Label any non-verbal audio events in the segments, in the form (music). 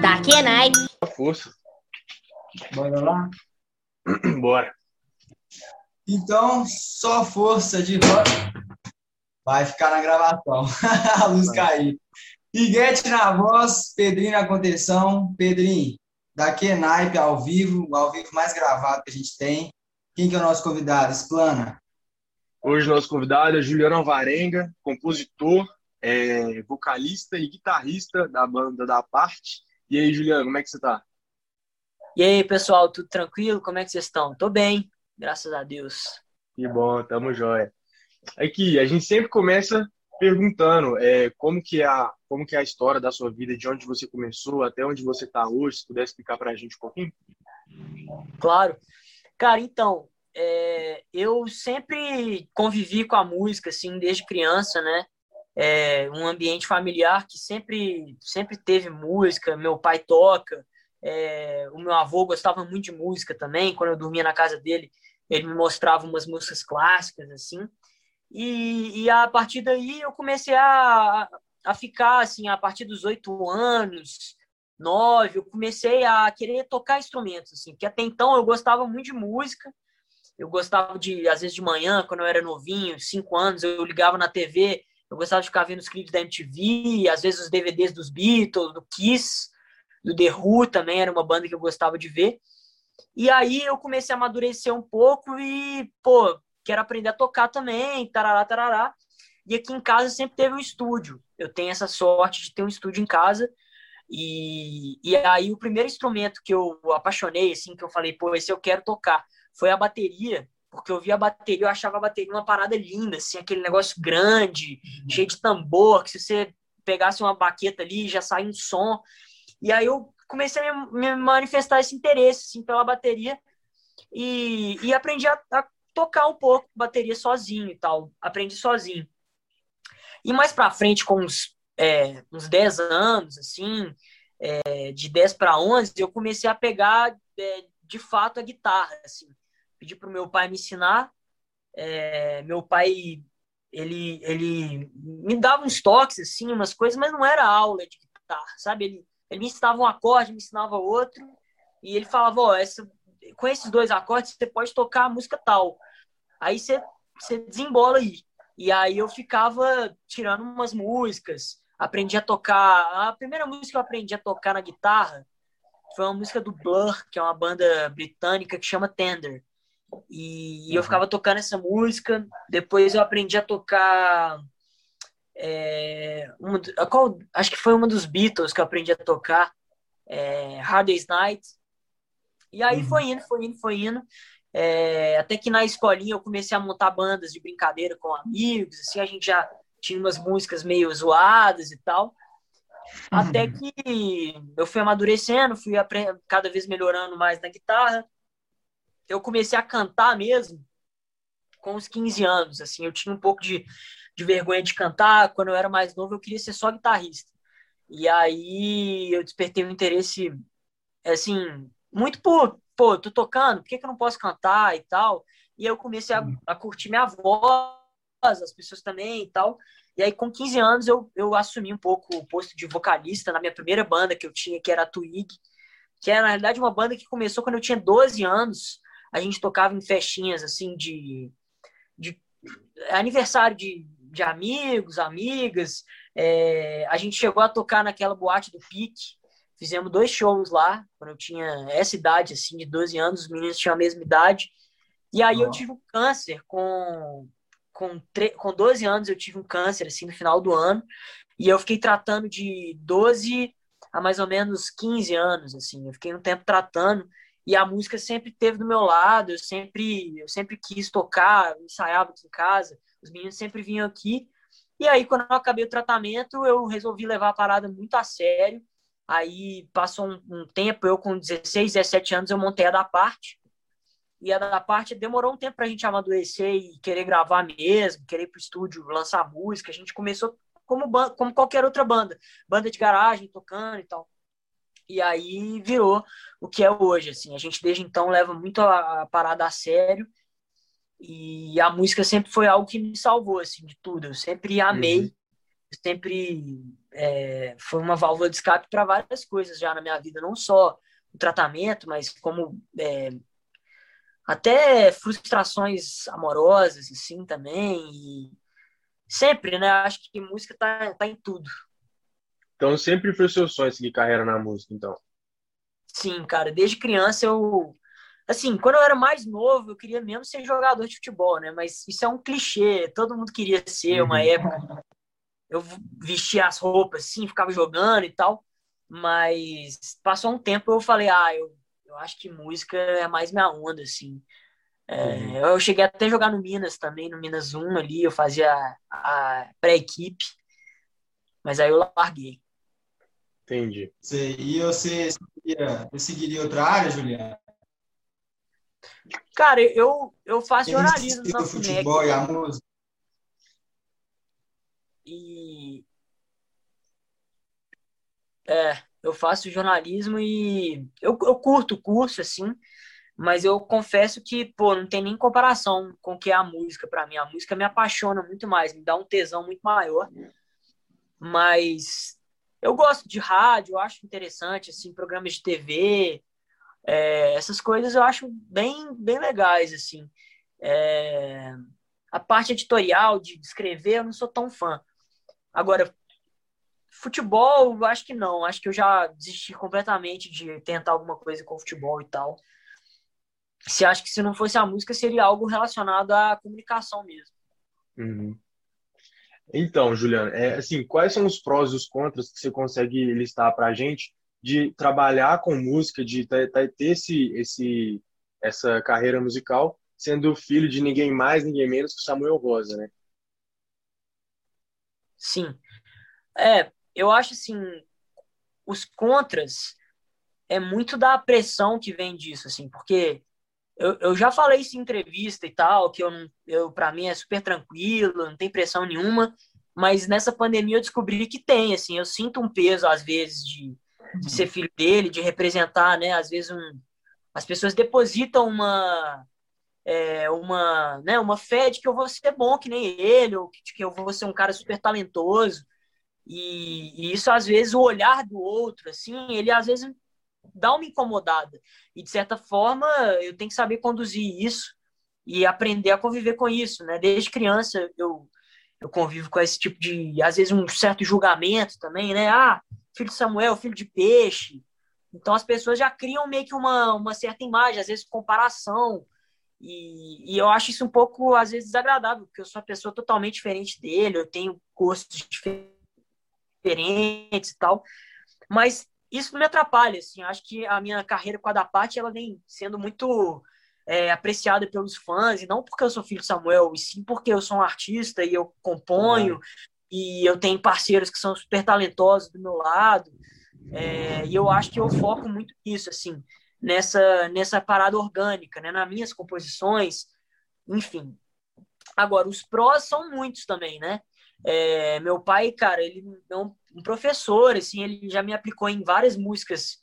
Daqui é naipe. Força. Bora lá? (clears throat) Bora. Então, só força de rock. Vai ficar na gravação. (laughs) A luz caiu. Iguete na voz, Pedrinho na contenção. Pedrinho, daqui é naipe ao vivo, ao vivo mais gravado que a gente tem. Quem que é o nosso convidado? Explana. Hoje nosso convidado é Juliano Alvarenga, compositor, é, vocalista e guitarrista da banda da Parte. E aí, Juliano, como é que você tá? E aí, pessoal, tudo tranquilo? Como é que vocês estão? Tô bem, graças a Deus. Que bom, tamo jóia. Aqui, a gente sempre começa perguntando é, como, que é a, como que é a história da sua vida, de onde você começou até onde você está hoje, se puder explicar para a gente um pouquinho. Claro. Cara, então, é, eu sempre convivi com a música, assim, desde criança, né? É, um ambiente familiar que sempre, sempre teve música, meu pai toca, é, o meu avô gostava muito de música também, quando eu dormia na casa dele, ele me mostrava umas músicas clássicas, assim, e, e a partir daí eu comecei a, a ficar, assim, a partir dos oito anos, nove, eu comecei a querer tocar instrumentos, assim, que até então eu gostava muito de música, eu gostava de, às vezes de manhã, quando eu era novinho, cinco anos, eu ligava na TV, eu gostava de ficar vendo os clipes da MTV, às vezes os DVDs dos Beatles, do Kiss, do The Who também era uma banda que eu gostava de ver. E aí eu comecei a amadurecer um pouco e, pô, quero aprender a tocar também, tarará, tarará. E aqui em casa sempre teve um estúdio. Eu tenho essa sorte de ter um estúdio em casa. E, e aí o primeiro instrumento que eu apaixonei, assim, que eu falei, pô, esse eu quero tocar, foi a bateria. Porque eu vi a bateria, eu achava a bateria uma parada linda, assim, aquele negócio grande, uhum. cheio de tambor, que se você pegasse uma baqueta ali, já saía um som. E aí eu comecei a me manifestar esse interesse, assim, pela bateria e, e aprendi a, a tocar um pouco bateria sozinho e tal. Aprendi sozinho. E mais pra frente, com uns, é, uns 10 anos, assim, é, de 10 para 11, eu comecei a pegar, é, de fato, a guitarra, assim. Pedi pro meu pai me ensinar. É, meu pai, ele, ele me dava uns toques, assim, umas coisas, mas não era aula de guitarra, sabe? Ele, ele me ensinava um acorde, me ensinava outro, e ele falava, ó, essa, com esses dois acordes você pode tocar a música tal. Aí você, você desembola aí. E aí eu ficava tirando umas músicas, aprendi a tocar. A primeira música que eu aprendi a tocar na guitarra foi uma música do Blur, que é uma banda britânica que chama Tender. E, eu uhum. ficava tocando essa música. Depois eu aprendi a tocar. É, uma, qual, acho que foi uma dos Beatles que eu aprendi a tocar. É, Hard Day's Night. E aí uhum. foi indo, foi indo, foi indo. É, até que na escolinha eu comecei a montar bandas de brincadeira com amigos, assim, a gente já tinha umas músicas meio zoadas e tal. Até uhum. que eu fui amadurecendo, fui cada vez melhorando mais na guitarra. Eu comecei a cantar mesmo com uns 15 anos, assim, eu tinha um pouco de, de vergonha de cantar. Quando eu era mais novo, eu queria ser só guitarrista. E aí eu despertei um interesse, assim, muito por pô, tô tocando, por que, que eu não posso cantar e tal? E eu comecei a, a curtir minha voz, as pessoas também e tal. E aí, com 15 anos, eu, eu assumi um pouco o posto de vocalista na minha primeira banda que eu tinha, que era a Twig, que era, na realidade, uma banda que começou quando eu tinha 12 anos. A gente tocava em festinhas, assim, de, de aniversário de, de amigos, amigas. É, a gente chegou a tocar naquela boate do Pique, Fizemos dois shows lá, quando eu tinha essa idade, assim, de 12 anos, os meninos tinham a mesma idade. E aí oh. eu tive um câncer com, com, com 12 anos, eu tive um câncer, assim, no final do ano. E eu fiquei tratando de 12 a mais ou menos 15 anos, assim. Eu fiquei um tempo tratando e a música sempre teve do meu lado, eu sempre, eu sempre quis tocar, ensaiava aqui em casa, os meninos sempre vinham aqui. E aí, quando eu acabei o tratamento, eu resolvi levar a parada muito a sério Aí passou um, um, tempo, eu com 16, 17 anos, eu montei a da parte. E a da parte demorou um tempo para a gente amadurecer e querer gravar mesmo, querer ir pro estúdio, lançar música. A gente começou como, como qualquer outra banda, banda de garagem, tocando e tal. E aí virou o que é hoje, assim. A gente desde então leva muito a, a parada a sério. E a música sempre foi algo que me salvou, assim, de tudo. Eu sempre amei. Uhum sempre é, foi uma válvula de escape para várias coisas já na minha vida, não só o tratamento, mas como é, até frustrações amorosas, assim, também. E sempre, né? Acho que música tá, tá em tudo. Então sempre foi o seu sonho seguir carreira na música, então? Sim, cara. Desde criança eu assim, quando eu era mais novo, eu queria mesmo ser jogador de futebol, né? Mas isso é um clichê, todo mundo queria ser uma uhum. época. Eu vestia as roupas assim, ficava jogando e tal, mas passou um tempo eu falei, ah, eu, eu acho que música é mais minha onda, assim. É, uhum. Eu cheguei até a jogar no Minas também, no Minas 1 ali, eu fazia a, pré-equipe, mas aí eu larguei. Entendi. E você seguiria, você seguiria outra área, Juliana? Cara, eu, eu faço jornalismo na futebol e a música. E é, eu faço jornalismo e eu, eu curto o curso assim, mas eu confesso que, pô, não tem nem comparação com o que é a música para mim. A música me apaixona muito mais, me dá um tesão muito maior. Mas eu gosto de rádio, eu acho interessante assim, programas de TV, é, essas coisas eu acho bem, bem legais, assim. É, a parte editorial, de escrever, eu não sou tão fã. Agora, futebol, eu acho que não. Acho que eu já desisti completamente de tentar alguma coisa com futebol e tal. Você acha que se não fosse a música, seria algo relacionado à comunicação mesmo. Uhum. Então, Juliano, é, assim, quais são os prós e os contras que você consegue listar para a gente de trabalhar com música, de ter, ter esse, esse, essa carreira musical, sendo filho de ninguém mais, ninguém menos que Samuel Rosa, né? Sim. É, eu acho assim, os contras é muito da pressão que vem disso, assim, porque eu, eu já falei isso em entrevista e tal, que eu, eu para mim é super tranquilo, não tem pressão nenhuma, mas nessa pandemia eu descobri que tem, assim, eu sinto um peso às vezes de de ser filho dele, de representar, né? Às vezes um, as pessoas depositam uma é, uma, né, uma fé de que eu vou ser bom que nem ele, ou de que eu vou ser um cara super talentoso. E, e, isso, às vezes, o olhar do outro, assim, ele às vezes dá uma incomodada. E, de certa forma, eu tenho que saber conduzir isso e aprender a conviver com isso, né? Desde criança, eu, eu convivo com esse tipo de, às vezes, um certo julgamento também, né? Ah, filho de Samuel, filho de peixe. Então as pessoas já criam meio que uma, uma certa imagem, às vezes comparação. E, e eu acho isso um pouco, às vezes, desagradável, porque eu sou uma pessoa totalmente diferente dele, eu tenho gostos diferentes e tal. Mas isso não me atrapalha, assim. Acho que a minha carreira com a da parte ela vem sendo muito é, apreciada pelos fãs, e não porque eu sou filho de Samuel, e sim porque eu sou um artista e eu componho, uhum e eu tenho parceiros que são super talentosos do meu lado, é, e eu acho que eu foco muito nisso, assim, nessa, nessa parada orgânica, né, nas minhas composições, enfim. Agora, os prós são muitos também, né? É, meu pai, cara, ele é um, um professor, assim, ele já me aplicou em várias músicas,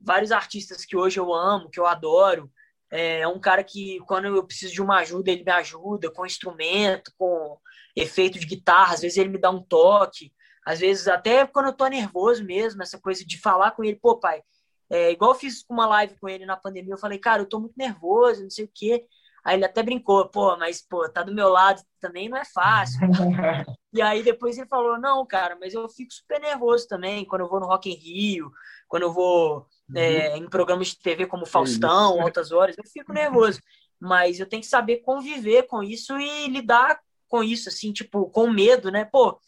vários artistas que hoje eu amo, que eu adoro. É, é um cara que, quando eu preciso de uma ajuda, ele me ajuda com instrumento, com efeito de guitarra, às vezes ele me dá um toque, às vezes até quando eu tô nervoso mesmo, essa coisa de falar com ele, pô, pai, é, igual eu fiz uma live com ele na pandemia, eu falei, cara, eu tô muito nervoso, não sei o quê. Aí ele até brincou, pô, mas, pô, tá do meu lado também não é fácil. (laughs) e aí depois ele falou, não, cara, mas eu fico super nervoso também quando eu vou no Rock in Rio, quando eu vou é, em programas de TV como Faustão, Altas Horas, eu fico nervoso. Mas eu tenho que saber conviver com isso e lidar com isso, assim, tipo, com medo, né? Pô,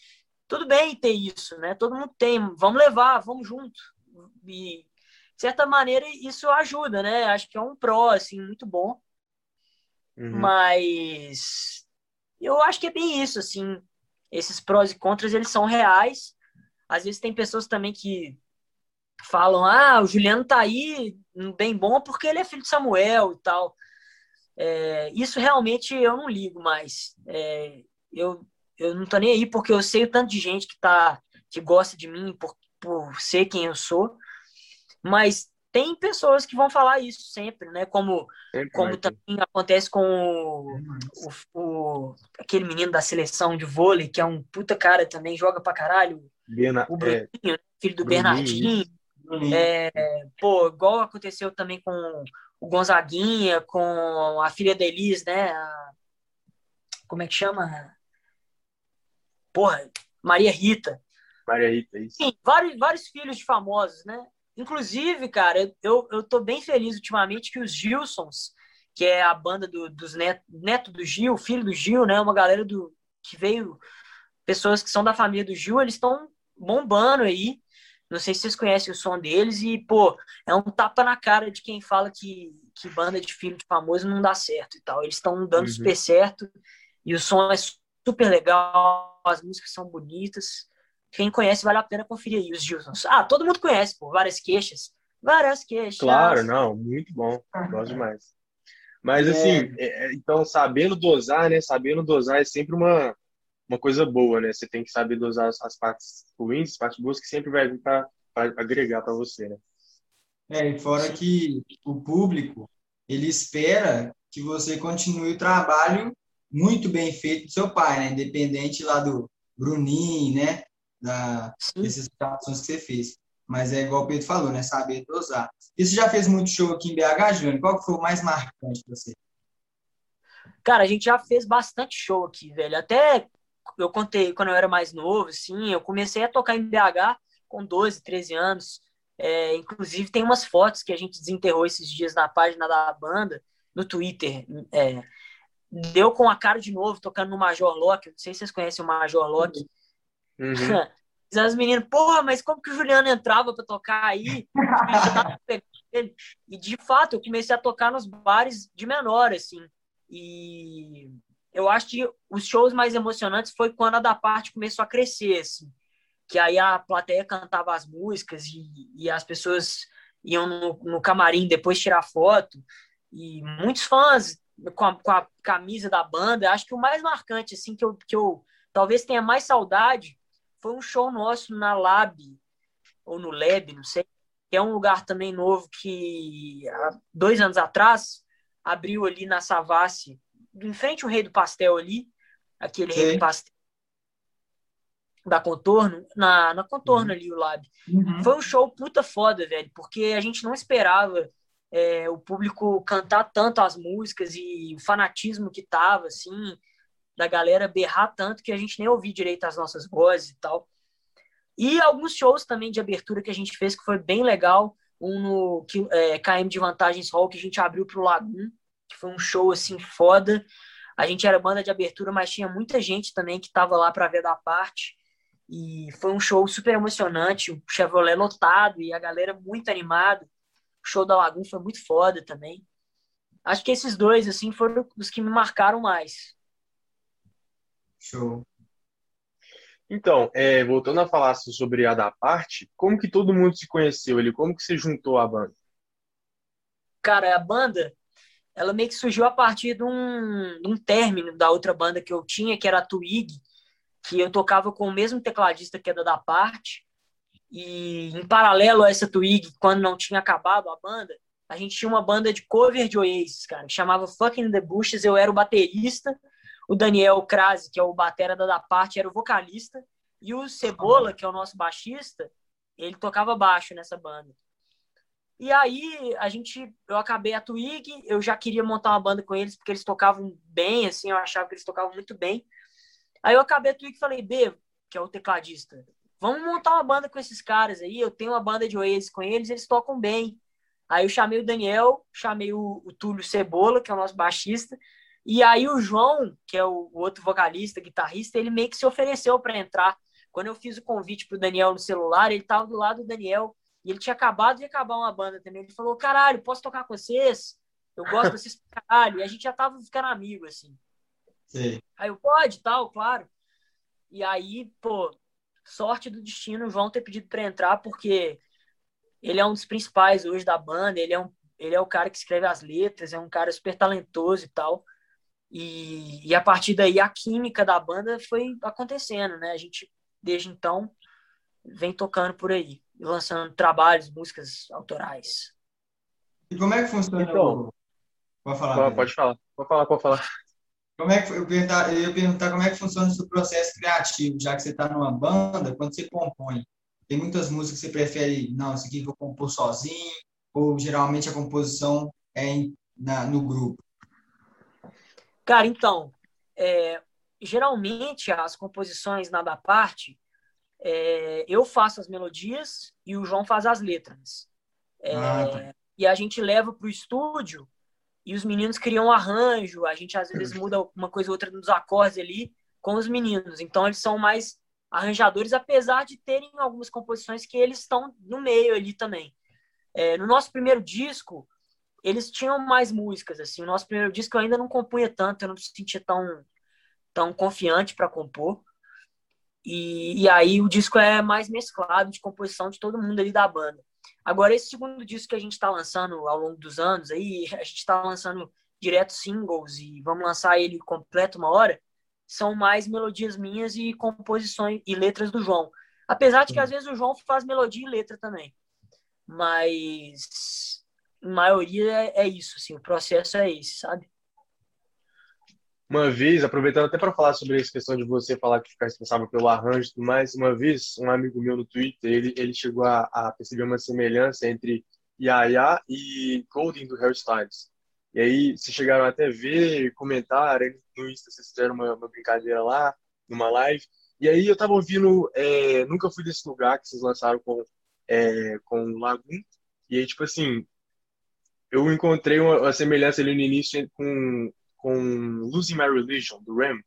tudo bem ter isso, né? Todo mundo tem, vamos levar, vamos junto. E, de certa maneira, isso ajuda, né? Acho que é um pró, assim, muito bom. Uhum. Mas eu acho que é bem isso, assim. Esses prós e contras, eles são reais. Às vezes tem pessoas também que falam, ah, o Juliano tá aí bem bom porque ele é filho de Samuel e tal. É, isso realmente eu não ligo mais. É, eu, eu não tô nem aí porque eu sei o tanto de gente que tá que gosta de mim por, por ser quem eu sou. Mas tem pessoas que vão falar isso sempre, né? Como, sempre como também acontece com o, o, o, aquele menino da seleção de vôlei, que é um puta cara também, joga pra caralho. Bena, o Bruninho, é, filho do Bruninho, Bernardinho. É, pô, igual aconteceu também com o Gonzaguinha, com a filha da Elis, né? A, como é que chama? Porra, Maria Rita. Maria Rita, isso. Sim, vários, vários filhos de famosos, né? Inclusive, cara, eu, eu tô bem feliz ultimamente que os Gilsons, que é a banda do, dos netos neto do Gil, filho do Gil, né? Uma galera do que veio, pessoas que são da família do Gil, eles estão bombando aí. Não sei se vocês conhecem o som deles e, pô, é um tapa na cara de quem fala que, que banda de filho de famoso não dá certo e tal. Eles estão dando uhum. super certo e o som é super legal, as músicas são bonitas. Quem conhece, vale a pena conferir aí os Gilsons. Ah, todo mundo conhece, pô, várias queixas. Várias queixas. Claro, não, muito bom. Gosto demais. Mas, assim, é... é, então, sabendo dosar, né? Sabendo dosar é sempre uma, uma coisa boa, né? Você tem que saber dosar as, as partes ruins, as partes boas, que sempre vai vir para agregar para você, né? É, e fora que o público, ele espera que você continue o trabalho muito bem feito do seu pai, né? Independente lá do Bruninho, né? Da, dessas ações que você fez. Mas é igual o Pedro falou, né? Saber dosar. E você já fez muito show aqui em BH, Júnior? Qual que foi o mais marcante para você? Cara, a gente já fez bastante show aqui, velho. Até eu contei quando eu era mais novo, assim, eu comecei a tocar em BH com 12, 13 anos. É, inclusive, tem umas fotos que a gente desenterrou esses dias na página da banda, no Twitter. É, deu com a cara de novo, tocando no Major Loki. Não sei se vocês conhecem o Major Loki. Uhum. (laughs) As meninas, porra, mas como que o Juliano entrava para tocar aí? e de fato, eu comecei a tocar nos bares de menor, assim. E eu acho que os shows mais emocionantes foi quando a da parte começou a crescer, assim. Que aí a plateia cantava as músicas e, e as pessoas iam no, no camarim depois tirar foto. E muitos fãs com a, com a camisa da banda. Acho que o mais marcante, assim, que eu, que eu talvez tenha mais saudade foi um show nosso na Lab, ou no Lab, não sei, que é um lugar também novo que há dois anos atrás abriu ali na Savassi, em frente ao Rei do Pastel ali, aquele Sim. Rei do Pastel da Contorno, na, na Contorno uhum. ali o Lab. Uhum. Foi um show puta foda, velho, porque a gente não esperava é, o público cantar tanto as músicas e o fanatismo que tava, assim, da galera berrar tanto que a gente nem ouvia direito as nossas vozes e tal. E alguns shows também de abertura que a gente fez que foi bem legal. Um no é, KM de Vantagens Hall que a gente abriu para o Lagoon, que foi um show assim foda. A gente era banda de abertura, mas tinha muita gente também que estava lá para ver da parte. E foi um show super emocionante, o Chevrolet lotado e a galera muito animada. O show da Lagoon foi muito foda também. Acho que esses dois assim foram os que me marcaram mais. Show. Então, é, voltando a falar sobre a da parte, como que todo mundo se conheceu ali? Como que você juntou a banda? Cara, a banda, ela meio que surgiu a partir de um, de um término da outra banda que eu tinha, que era a Twig, que eu tocava com o mesmo tecladista que era da parte. E em paralelo a essa Twig, quando não tinha acabado a banda, a gente tinha uma banda de cover de Oasis, cara, que chamava Fucking the Bushes. Eu era o baterista o Daniel Krause, que é o batera da parte, era o vocalista, e o Cebola, que é o nosso baixista, ele tocava baixo nessa banda. E aí a gente, eu acabei a Twig, eu já queria montar uma banda com eles porque eles tocavam bem, assim, eu achava que eles tocavam muito bem. Aí eu acabei a Twig e falei, B, que é o tecladista, vamos montar uma banda com esses caras aí, eu tenho uma banda de Oasis com eles, eles tocam bem. Aí eu chamei o Daniel, chamei o, o Túlio Cebola, que é o nosso baixista, e aí o João, que é o, outro vocalista, guitarrista, ele meio que se ofereceu para entrar. Quando eu fiz o convite pro Daniel no celular, ele tava do lado do Daniel e ele tinha acabado de acabar uma banda também. Ele falou: "Caralho, posso tocar com vocês? Eu gosto de vocês pra caralho". E a gente já tava ficando amigo assim. Sim. Aí eu pode, tal, claro. E aí, pô, sorte do destino o João ter pedido para entrar porque ele é um dos principais hoje da banda, ele é um ele é o cara que escreve as letras, é um cara super talentoso e tal. E, e a partir daí a química da banda foi acontecendo, né? A gente, desde então, vem tocando por aí, lançando trabalhos, músicas autorais. E como é que funciona? Então, pode falar. Pode, pode falar. Pode falar, pode falar. Como é que eu, perguntar, eu ia perguntar como é que funciona o seu processo criativo, já que você está numa banda, quando você compõe. Tem muitas músicas que você prefere, não, isso aqui eu vou compor sozinho, ou geralmente a composição é em, na, no grupo? Cara, então, é, geralmente as composições nada parte, é, eu faço as melodias e o João faz as letras. É, ah, tá. E a gente leva para o estúdio e os meninos criam um arranjo, a gente às vezes muda uma coisa ou outra nos acordes ali com os meninos. Então eles são mais arranjadores, apesar de terem algumas composições que eles estão no meio ali também. É, no nosso primeiro disco, eles tinham mais músicas, assim. O nosso primeiro disco eu ainda não compunha tanto, eu não me sentia tão, tão confiante para compor. E, e aí o disco é mais mesclado de composição de todo mundo ali da banda. Agora, esse segundo disco que a gente está lançando ao longo dos anos, aí (laughs) a gente está lançando direto singles e vamos lançar ele completo uma hora, são mais melodias minhas e composições e letras do João. Apesar de que às vezes o João faz melodia e letra também. Mas maioria é, é isso, assim, o processo é esse, sabe? Uma vez, aproveitando até para falar sobre essa questão de você falar que ficar responsável pelo arranjo e tudo mais, uma vez, um amigo meu no Twitter, ele, ele chegou a, a perceber uma semelhança entre Yaya e Golden do Hairstyles. E aí, se chegaram até ver, comentar, no Insta vocês fizeram uma, uma, brincadeira lá, numa live. E aí eu tava ouvindo é, Nunca Fui Desse Lugar, que vocês lançaram com, é, com o Lagoon. E aí, tipo assim, eu encontrei uma, uma semelhança ali no início com com Losing My Religion, do Ram.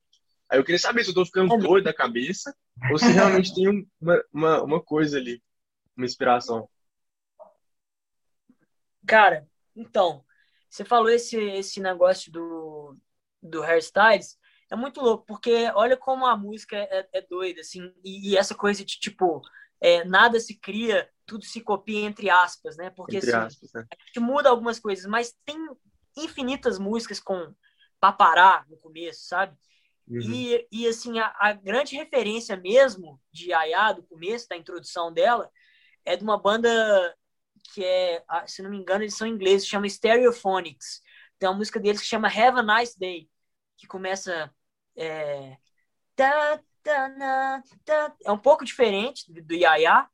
Aí eu queria saber se eu tô ficando é doido da cabeça ou se realmente tem uma, uma, uma coisa ali, uma inspiração. Cara, então, você falou esse, esse negócio do, do hairstyles, é muito louco, porque olha como a música é, é doida, assim, e, e, essa coisa de, tipo, é, nada se cria, tudo se copia entre aspas, né? Porque, assim, aspas, né? a gente muda algumas coisas, mas tem infinitas músicas com para parar no começo, sabe? Uhum. E, e assim, a, a, grande referência mesmo de Aya, do começo, da introdução dela, é de uma banda que é, se não me engano, eles são ingleses, chama Stereophonics. Tem uma música deles que chama Have a Nice Day, que começa. É, é um pouco diferente do Yaya,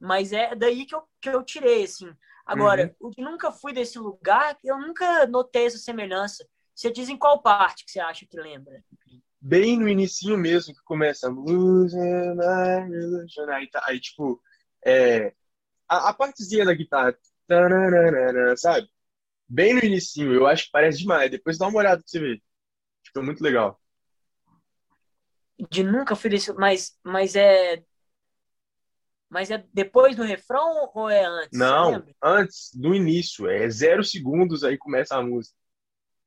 mas é daí que eu, que eu tirei, assim. Agora, uhum. o que nunca fui desse lugar, eu nunca notei essa semelhança. Você diz em qual parte que você acha que lembra? Bem no inicinho mesmo, que começa aí, tá, aí tipo, é, a, a partezinha da guitarra, sabe? Bem no inicinho, eu acho que parece demais. Depois dá uma olhada pra você ver. Ficou muito legal. De nunca fui desse, mas, mas é mas é depois do refrão ou é antes? Não, antes, do início. É zero segundos, aí começa a música.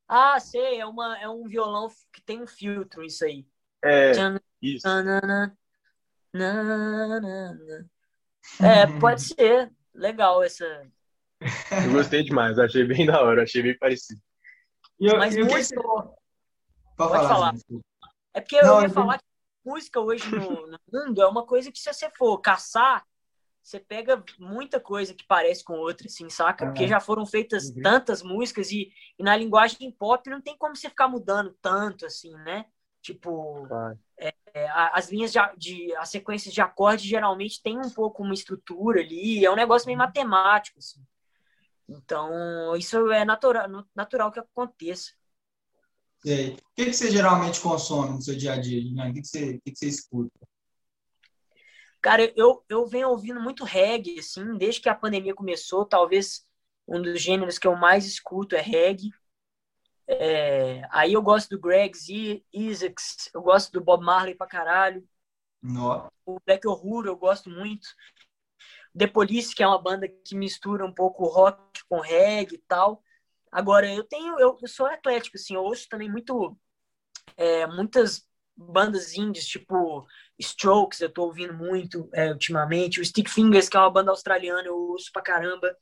Ah, sei, é, uma, é um violão que tem um filtro, isso aí. É, isso. É, pode ser. Legal essa. Eu gostei demais, achei bem da hora, achei bem parecido. Eu, Mas eu música. Pode, pode falar. É porque Não, eu ia eu... falar que música hoje no, (laughs) no mundo é uma coisa que, se você for caçar, você pega muita coisa que parece com outra, assim, saca? Porque já foram feitas uhum. tantas músicas e, e, na linguagem pop não tem como você ficar mudando tanto, assim, né? Tipo, é, é, as linhas de, de, as sequências de acordes geralmente tem um pouco uma estrutura ali, é um negócio meio uhum. matemático, assim. Então, isso é natural, natural que aconteça. Sei. O que, que você geralmente consome no seu dia a dia, O que, que, você, o que, que você escuta? Cara, eu, eu venho ouvindo muito reggae, assim, desde que a pandemia começou. Talvez um dos gêneros que eu mais escuto é reggae. É, aí eu gosto do Greg Z, Isaacs, eu gosto do Bob Marley pra caralho. No. O Black Horror eu gosto muito. The Police, que é uma banda que mistura um pouco rock com reggae e tal. Agora, eu tenho, eu, eu sou eclético, assim, eu ouço também muito, é, muitas bandas indies, tipo Strokes, eu tô ouvindo muito é, ultimamente. O Stick Fingers, que é uma banda australiana, eu ouço pra caramba.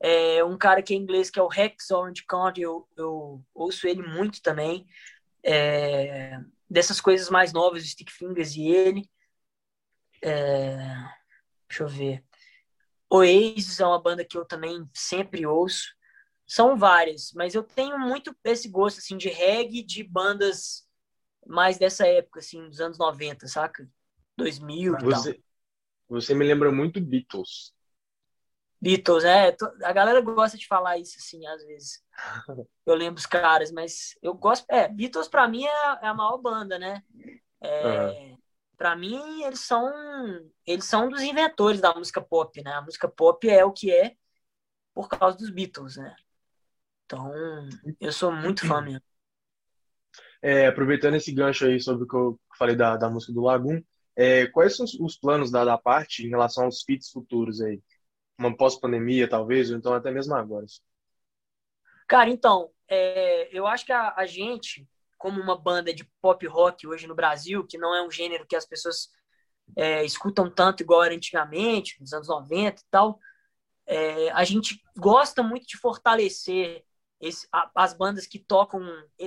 É, um cara que é inglês, que é o Rex Orange County, eu, eu ouço ele muito também. É, dessas coisas mais novas, o Stick Fingers e ele. É, deixa eu ver. Oasis é uma banda que eu também sempre ouço. São várias, mas eu tenho muito esse gosto assim de reggae de bandas mais dessa época assim, dos anos 90, saca? 2000 você, e tal. Você me lembra muito Beatles. Beatles, é. A galera gosta de falar isso, assim, às vezes. (laughs) Eu lembro os caras, mas eu gosto. É, Beatles pra mim é, é a maior banda, né? É, uhum. Pra mim, eles são. Eles são dos inventores da música pop, né? A música pop é o que é por causa dos Beatles, né? Então, eu sou muito fã mesmo. É, aproveitando esse gancho aí sobre o que eu falei da, da música do Lagoon, é, quais são os planos da, da parte em relação aos feats futuros aí? Uma pós-pandemia, talvez, ou então até mesmo agora? Cara, então, é, eu acho que a, a, gente, como uma banda de pop rock hoje no Brasil, que não é um gênero que as pessoas é, escutam tanto igual era antigamente, nos anos 90 e tal, é, a gente gosta muito de fortalecer esse, a, as bandas que tocam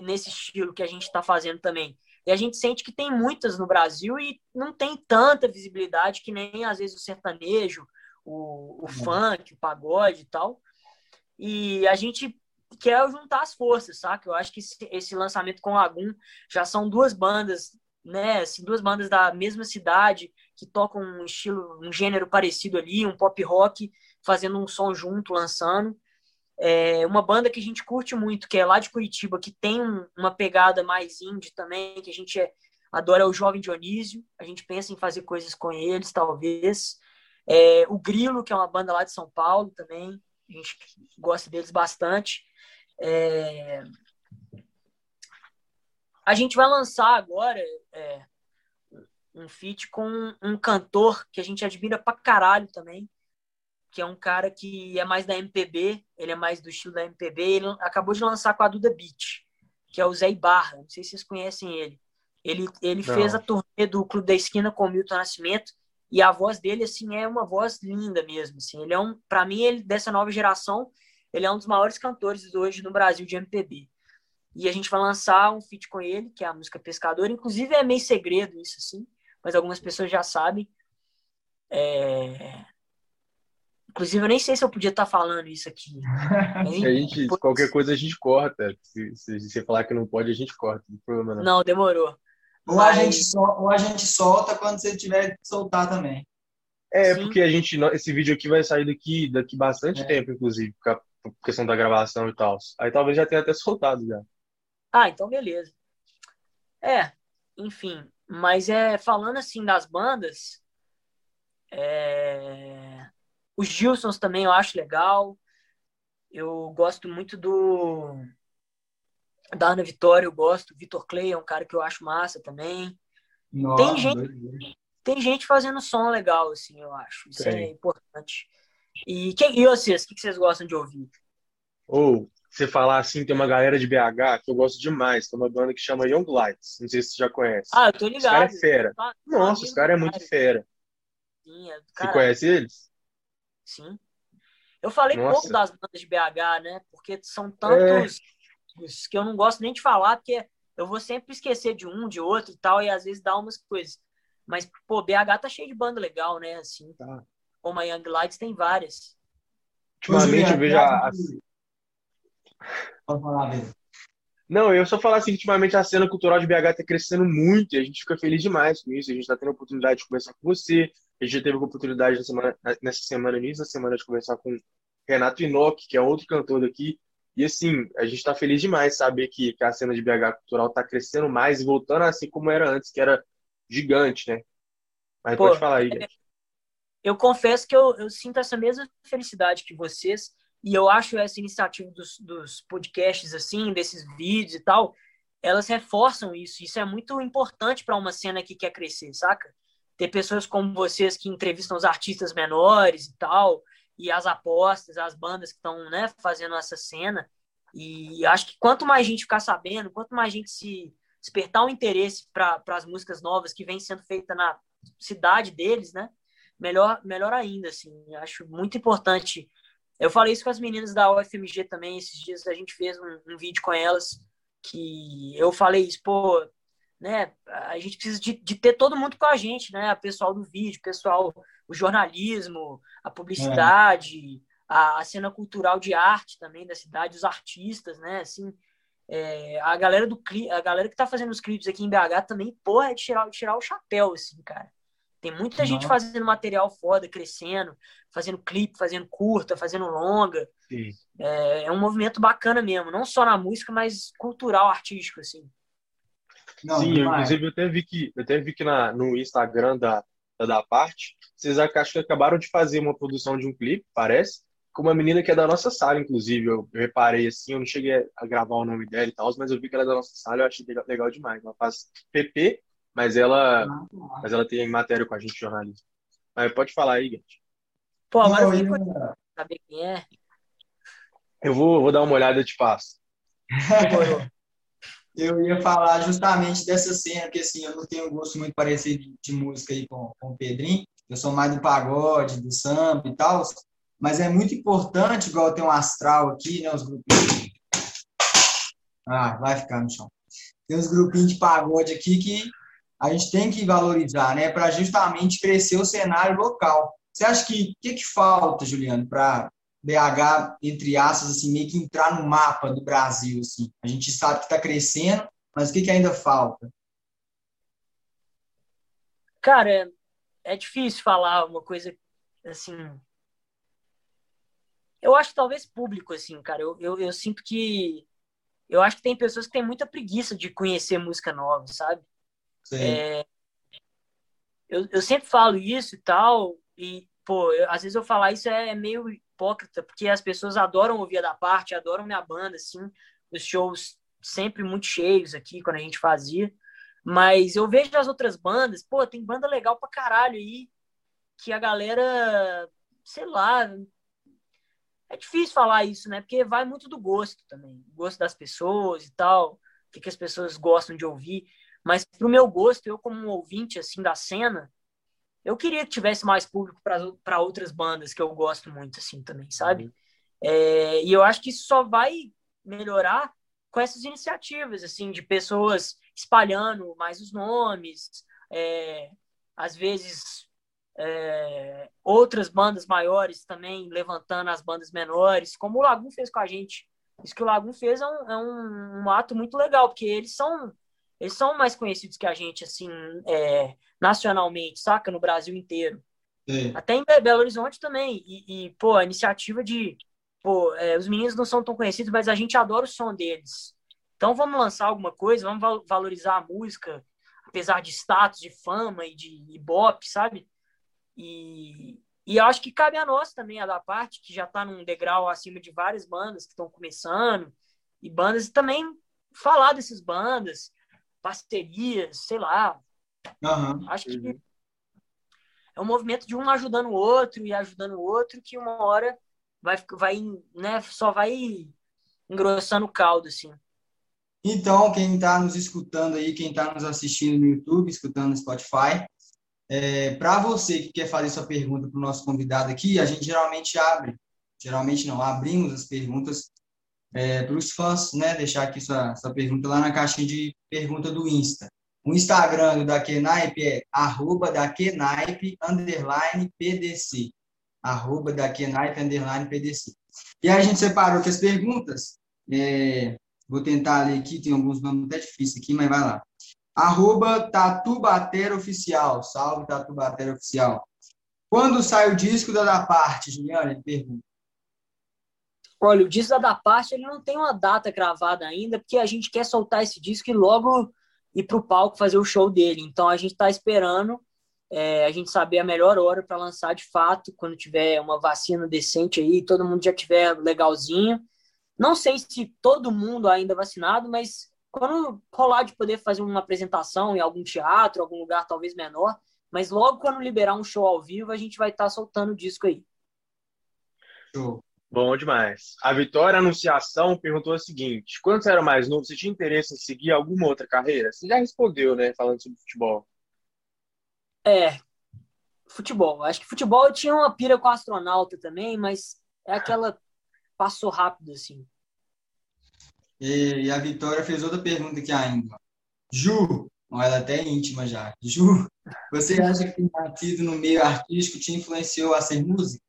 nesse estilo que a gente está fazendo também. E a gente sente que tem muitas no Brasil e não tem tanta visibilidade que nem às vezes o sertanejo, o, o uhum. funk, o pagode e tal. E a gente quer juntar as forças, saca? Eu acho que esse, esse lançamento com o Lagoon já são duas bandas, né? Assim, duas bandas da mesma cidade que tocam um estilo, um gênero parecido ali, um pop rock, fazendo um som junto, lançando. É uma banda que a gente curte muito, que é lá de Curitiba, que tem uma pegada mais indie também, que a gente é, adora o Jovem Dionísio. A gente pensa em fazer coisas com eles, talvez. É, o Grilo, que é uma banda lá de São Paulo também. A gente gosta deles bastante. É... A gente vai lançar agora é, um feat com um cantor que a gente admira pra caralho também, que é um cara que é mais da MPB, ele é mais do estilo da MPB, ele acabou de lançar com a Duda Beat, que é o Zé Barra, não sei se vocês conhecem ele. Ele, ele fez a turnê do Clube da Esquina com o Milton Nascimento, e a voz dele, assim, é uma voz linda mesmo, assim. Ele é um, para mim, ele dessa nova geração, ele é um dos maiores cantores hoje no Brasil de MPB. E a gente vai lançar um feat com ele, que é a música Pescador. Inclusive é meio segredo isso, assim, mas algumas pessoas já sabem. É... Inclusive, eu nem sei se eu podia estar falando isso aqui. (laughs) a gente, qualquer coisa a gente corta. Se, se, você falar que não pode, a gente corta. Não, problema, não. não demorou. Ou, Mas... a gente sol, ou a gente solta quando você tiver que soltar também. É, Sim. porque a gente. Esse vídeo aqui vai sair daqui, daqui bastante é. tempo, inclusive, por questão da gravação e tal. Aí talvez já tenha até soltado já. Ah, então beleza. É, enfim. Mas é falando assim das bandas. É os Gilsons também eu acho legal. Eu gosto muito do. Da Ana Vitória, eu gosto. Vitor Clay é um cara que eu acho massa também. Nossa, tem, gente, tem gente fazendo som legal, assim, eu acho. Isso é importante. E, que, e vocês, o que vocês gostam de ouvir? Ou, você falar assim, tem uma galera de BH que eu gosto demais. Tem uma banda que chama Young Lights. Não sei se você já conhece. Ah, eu tô ligado. Os cara é fera. Nossa, os caras é muito fera. Sim, é você conhece eles? Sim. Eu falei Nossa. pouco das bandas de BH, né? Porque são tantos é. que eu não gosto nem de falar, porque eu vou sempre esquecer de um, de outro e tal, e às vezes dá umas coisas. Mas, pô, BH tá cheio de banda legal, né? Assim, tá. como a Young Lights tem várias. Ultimamente eu vejo a. Pode falar, mesmo. Não, eu só falar assim, ultimamente a cena cultural de BH tá crescendo muito e a gente fica feliz demais com isso. A gente tá tendo a oportunidade de conversar com você, a gente já teve a oportunidade semana, nessa semana, início da semana, de conversar com Renato Inoki, que é outro cantor daqui. E assim, a gente está feliz demais saber que, que, a cena de BH cultural está crescendo mais e voltando assim como era antes, que era gigante, né? Mas Pô, pode falar aí, gente. Eu confesso que eu, eu, sinto essa mesma felicidade que vocês, e eu acho essa iniciativa dos, dos podcasts, assim, desses vídeos e tal, elas reforçam isso. Isso é muito importante para uma cena que quer crescer, saca? Ter pessoas como vocês que entrevistam os artistas menores e tal, e as apostas, as bandas que estão né, fazendo essa cena. E acho que quanto mais gente ficar sabendo, quanto mais gente se despertar um interesse para as músicas novas que vêm sendo feitas na cidade deles, né? Melhor, melhor ainda, assim. Acho muito importante. Eu falei isso com as meninas da UFMG também. Esses dias a gente fez um, um vídeo com elas que eu falei isso, pô, né? A gente precisa de, de, ter todo mundo com a gente, né? O pessoal do vídeo, pessoal, o jornalismo, a publicidade, a, a cena cultural de arte também da cidade, os artistas, né? Assim, é, a galera do a galera que tá fazendo os clipes aqui em BH também, porra, é de tirar, de tirar o chapéu, assim, cara. Tem muita Não. gente fazendo material foda, crescendo, fazendo clipe, fazendo curta, fazendo longa. É, é, um movimento bacana mesmo, não só na música, mas cultural, artístico, assim. Não, Sim, eu, inclusive eu até vi que, eu até vi que na, no Instagram da, da, da parte, vocês acho que acabaram de fazer uma produção de um clipe, parece, com uma menina que é da nossa sala, inclusive. Eu, eu reparei assim, eu não cheguei a gravar o nome dela e tal, mas eu vi que ela é da nossa sala e eu achei legal, legal demais. Ela faz PP, mas ela, ah, mas ela tem matéria com a gente jornalista. Mas pode falar aí, gente. Pô, agora eu fico saber quem é. Eu vou, vou dar uma olhada e te passo. (laughs) eu ia falar justamente dessa cena, porque assim, eu não tenho um gosto muito parecido de música aí com, com o Pedrinho. Eu sou mais do pagode, do samba e tal mas é muito importante, igual tem um astral aqui, né, os grupinhos. Ah, vai ficar no chão. Tem uns grupinhos de pagode aqui que a gente tem que valorizar, né, para justamente crescer o cenário local. Você acha que o que, que falta, Juliano, para BH, entre aspas, assim, meio que entrar no mapa do Brasil? Assim? A gente sabe que está crescendo, mas o que, que ainda falta? Cara, é difícil falar uma coisa assim eu acho talvez público, assim, cara. Eu, eu, eu, sinto que. Eu acho que tem pessoas que têm muita preguiça de conhecer música nova, sabe? É, eu, eu sempre falo isso e tal, e, pô, eu, às vezes eu falar isso é meio hipócrita, porque as pessoas adoram ouvir a da parte, adoram minha banda, assim, os shows sempre muito cheios aqui quando a gente fazia. Mas eu vejo as outras bandas, pô, tem banda legal pra caralho aí, que a galera, sei lá, é difícil falar isso, né? Porque vai muito do gosto também, gosto das pessoas e tal, o que, que as pessoas gostam de ouvir. Mas pro meu gosto, eu como um ouvinte assim da cena, eu queria que tivesse mais público para outras bandas que eu gosto muito assim também, sabe? Uhum. É, e eu acho que isso só vai melhorar com essas iniciativas assim de pessoas espalhando mais os nomes, é, às vezes é, outras bandas maiores também levantando as bandas menores, como o Lagoon fez com a gente. Isso que o Lagoon fez é um, é um, um ato muito legal, porque eles são eles são mais conhecidos que a gente, assim, é, nacionalmente, saca? No Brasil inteiro. Sim. Até em Belo Horizonte também. E, e pô, a iniciativa de. Pô, é, os meninos não são tão conhecidos, mas a gente adora o som deles. Então vamos lançar alguma coisa, vamos valorizar a música, apesar de status, de fama e de ibope, sabe? E, e acho que cabe a nós também, a da parte, que já está num degrau acima de várias bandas que estão começando, e bandas também falar dessas bandas, parcerias, sei lá. Uhum. Acho que é um movimento de um ajudando o outro e ajudando o outro que uma hora vai, vai né, só vai engrossando o caldo, assim. Então, quem está nos escutando aí, quem está nos assistindo no YouTube, escutando no Spotify, é, para você que quer fazer sua pergunta para o nosso convidado aqui, a gente geralmente abre, geralmente não, abrimos as perguntas é, para os fãs, né? Deixar aqui sua, sua pergunta lá na caixinha de pergunta do Insta. O Instagram do Daquenaipe é arroba Daquenaipe, underline PDC. Arroba Daquenaipe, underline PDC. E aí a gente separou as perguntas. É, vou tentar ler aqui, tem alguns nomes até difíceis aqui, mas vai lá. Arroba Tatubater Oficial. Salve, Tatubater Oficial. Quando sai o disco da Da Parte, Juliana? Ele pergunta. Olha, o disco da Da Parte ele não tem uma data gravada ainda, porque a gente quer soltar esse disco e logo ir para o palco fazer o show dele. Então a gente está esperando é, a gente saber a melhor hora para lançar de fato, quando tiver uma vacina decente aí, todo mundo já tiver legalzinho. Não sei se todo mundo ainda vacinado, mas quando rolar de poder fazer uma apresentação em algum teatro, algum lugar talvez menor, mas logo quando liberar um show ao vivo, a gente vai estar tá soltando o disco aí. Show. Bom demais. A Vitória Anunciação perguntou o seguinte: quando você era mais novo, você tinha interesse em seguir alguma outra carreira? Você já respondeu, né? Falando sobre futebol. É, futebol. Acho que futebol eu tinha uma pira com astronauta também, mas é aquela passou rápido assim. E a Vitória fez outra pergunta aqui ainda. Ju, ela é até é íntima já. Ju, você acha que ter nascido no meio artístico te influenciou a ser música?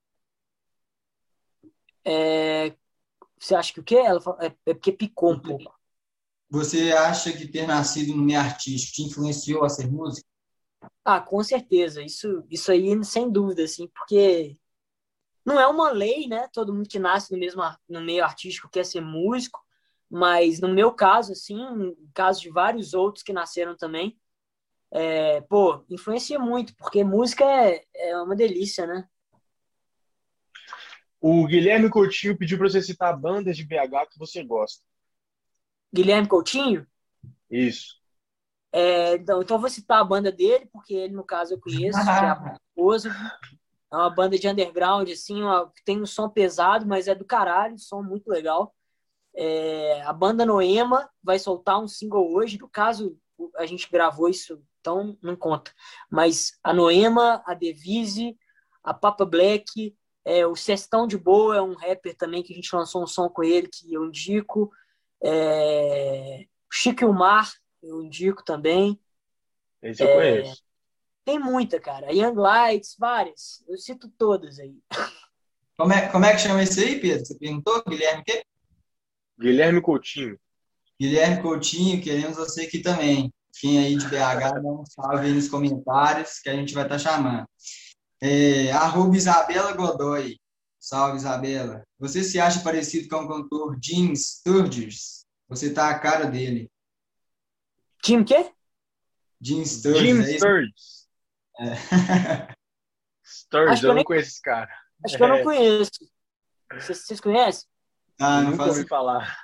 É, você acha que o quê? Ela fala, é, é porque picou um pouco. Você acha que ter nascido no meio artístico te influenciou a ser músico? Ah, com certeza. Isso, isso aí, sem dúvida, assim, porque não é uma lei, né? Todo mundo que nasce no mesmo no meio artístico quer ser músico, mas no meu caso, assim, no caso de vários outros que nasceram também, é, pô, influencia muito, porque música é, é uma delícia, né? O Guilherme Coutinho pediu para você citar bandas de BH que você gosta. Guilherme Coutinho? Isso. É, então, então eu vou citar a banda dele, porque ele, no caso, eu conheço, que é a esposa. É uma banda de underground, assim, uma, tem um som pesado, mas é do caralho, som muito legal. É, a banda Noema vai soltar um single hoje, no caso, a gente gravou isso, então não conta. Mas a Noema, a Devise, a Papa Black, é, o Cestão de Boa é um rapper também que a gente lançou um som com ele que eu indico. É... Chico Ilmar, eu indico também. Esse eu é... conheço. Tem muita, cara. Young Lights, várias. Eu cito todas aí. Como é, como é que chama esse aí, Pedro? Você perguntou? Guilherme quê? Guilherme Coutinho. Guilherme Coutinho, queremos você aqui também. Quem aí de BH, dá um salve aí nos comentários que a gente vai estar tá chamando. É, arroba Isabela Godoy. Salve, Isabela. Você se acha parecido com o cantor Jim Sturgis? Você tá a cara dele. Jim quê? Jim Sturgis. Jim é Sturgis. É. Sturgis, eu, eu não conheço esse cara. Acho que eu não é. conheço. Vocês, vocês conhecem? Ah, não Nunca ouvi falar.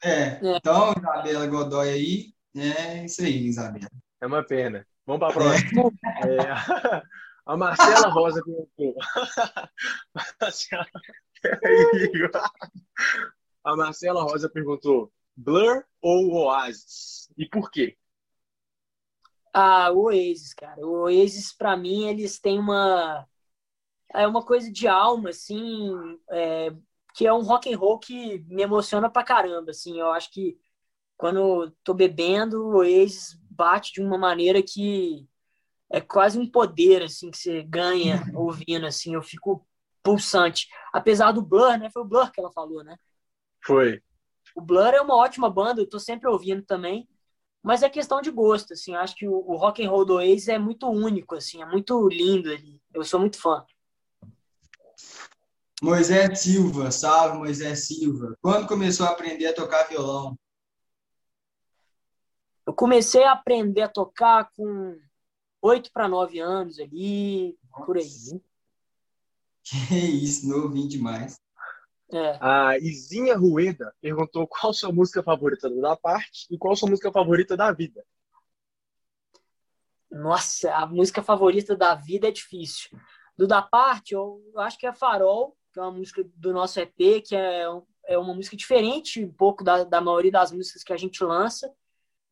É. é. Então, Isabela Godoy aí, é isso aí, Isabela. É uma pena. Vamos para a próxima. É. (laughs) A Marcela Rosa perguntou. A Marcela Rosa perguntou: Blur ou Oasis? E por quê? Ah, o Oasis, cara. O Oasis, para mim, eles têm uma é uma coisa de alma, assim, é, que é um rock and roll que me emociona pra caramba, assim. Eu acho que quando tô bebendo, o Oasis bate de uma maneira que é quase um poder assim que você ganha ouvindo assim, eu fico pulsante. Apesar do Blur, né? Foi o Blur que ela falou, né? Foi. O Blur é uma ótima banda, eu tô sempre ouvindo também, mas é questão de gosto, assim, acho que o, o rock and roll do Oasis é muito único, assim, é muito lindo ali. Eu sou muito fã. Moisés Silva, salve Moisés Silva. Quando começou a aprender a tocar violão? Eu comecei a aprender a tocar com oito para nove anos ali, Nossa. por aí. (laughs) Que isso, novinho demais. É. A Izinha Rueda perguntou qual sua música favorita da parte e qual sua música favorita da vida. Nossa, a música favorita da vida é difícil. Do da parte, eu acho que é Farol, que é uma música do nosso EP, que é, é uma música diferente um pouco da, da maioria das músicas que a gente lança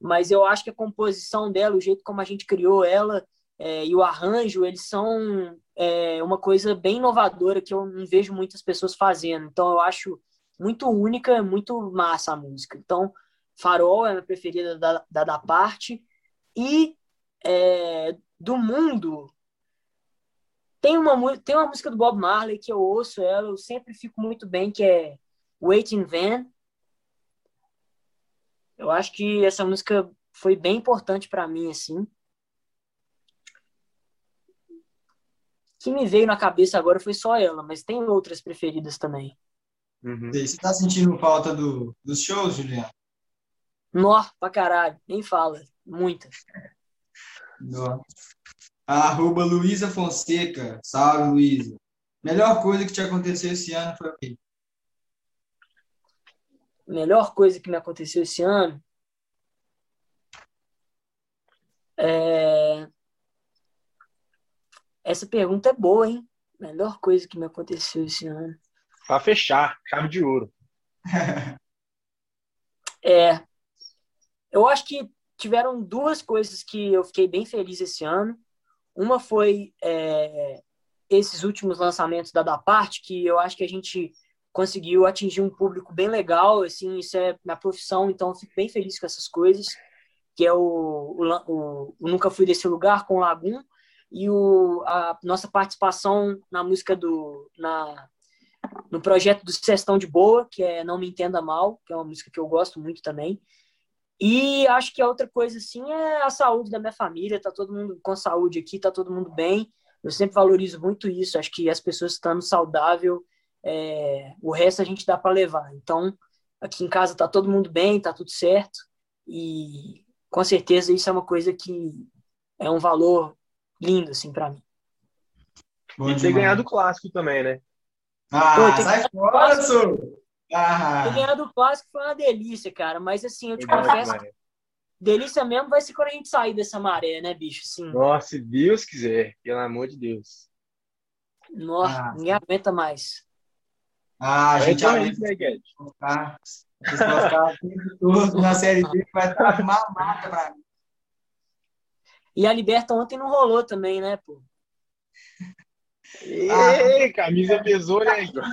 mas eu acho que a composição dela, o jeito como a gente criou ela é, e o arranjo, eles são é, uma coisa bem inovadora que eu não vejo muitas pessoas fazendo. Então eu acho muito única, muito massa a música. Então, Farol é a minha preferida da, da, da parte. E é, do mundo, tem uma, tem uma música do Bob Marley que eu ouço ela, eu sempre fico muito bem, que é Waiting Van, eu acho que essa música foi bem importante para mim, assim. que me veio na cabeça agora foi só ela, mas tem outras preferidas também. Uhum. Você tá sentindo falta do, dos shows, Juliano? Nó, pra caralho, nem fala. Muita. Nó. Arroba Luísa Fonseca. Salve, Luísa. Melhor coisa que te aconteceu esse ano foi o quê? Melhor coisa que me aconteceu esse ano é... Essa pergunta é boa, hein? Melhor coisa que me aconteceu esse ano. Para fechar, chave de ouro. (laughs) é. Eu acho que tiveram duas coisas que eu fiquei bem feliz esse ano. Uma foi é, esses últimos lançamentos da Da Parte, que eu acho que a gente conseguiu atingir um público bem legal, assim, isso é minha profissão, então fico bem feliz com essas coisas, que é o, o, o Nunca Fui Desse Lugar, com o Lagum, e o, a nossa participação na música do... na no projeto do Sestão de Boa, que é Não Me Entenda Mal, que é uma música que eu gosto muito também. E acho que a outra coisa, assim, é a saúde da minha família. Tá todo mundo com saúde aqui, tá todo mundo bem. Eu sempre valorizo muito isso. Acho que as pessoas estando saudável, é... o resto a gente dá para levar. Então, aqui em casa tá todo mundo bem, tá tudo certo. E com certeza isso é uma coisa que é um valor lindo, assim, para mim. Bom e ter ganhado o clássico também, né? Ah, Pô, sai fora, ah. Ter ganhado o clássico foi uma delícia, cara. Mas assim, eu te confesso, delícia mesmo vai ser quando a gente sair dessa maré, né, bicho? Assim, Nossa, se Deus quiser, pelo amor de Deus. Nossa, ah. ninguém aguenta mais. Ah, a gente aguenta. Isso, né, Guedes? Vocês vão ficar tudo na Série B, vai estar uma mata pra mim. E a Liberta ontem não rolou também, né, pô? Ei, camisa pesou, né, Igor?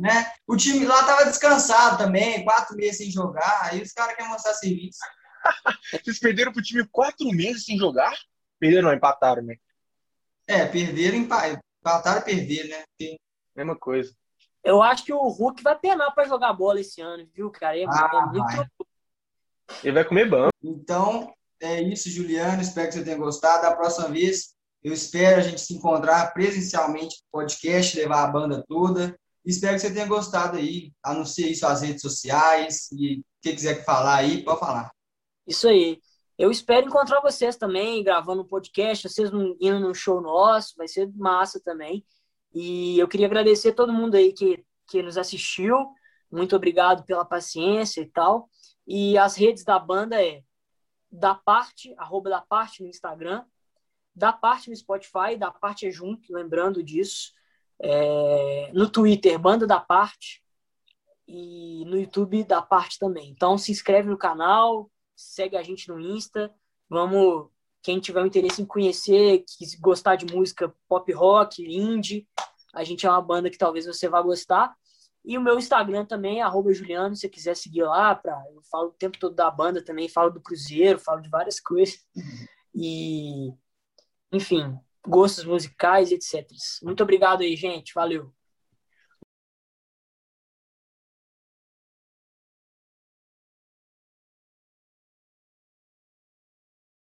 né? O time lá tava descansado também, quatro meses sem jogar, aí os caras querem mostrar serviço. (laughs) Vocês perderam pro time quatro meses sem jogar? Perderam, não, empataram, né? É, perderam, empataram e perderam, né? Mesma coisa. Eu acho que o Hulk vai penar para jogar bola esse ano, viu, cara? É, ah, muito... Vai. Ele vai comer banco. Então, é isso, Juliano. Espero que você tenha gostado. Da próxima vez, eu espero a gente se encontrar presencialmente no podcast, levar a banda toda. Espero que você tenha gostado aí. Anuncie aí suas redes sociais e quem quiser falar aí, pode falar. Isso aí. Eu espero encontrar vocês também, gravando um podcast, vocês indo num show nosso, vai ser massa também. E eu queria agradecer a todo mundo aí que, que nos assistiu. Muito obrigado pela paciência e tal. E as redes da banda é da parte, arroba da parte no Instagram, da parte no Spotify, da parte é junto, lembrando disso. É, no Twitter, Banda da Parte. E no YouTube, da parte também. Então se inscreve no canal, segue a gente no Insta. Vamos, quem tiver um interesse em conhecer, que gostar de música pop rock, indie, a gente é uma banda que talvez você vá gostar. E o meu Instagram também, arroba Juliano, se você quiser seguir lá, pra, eu falo o tempo todo da banda também, falo do Cruzeiro, falo de várias coisas. E, enfim, gostos musicais, etc. Muito obrigado aí, gente. Valeu.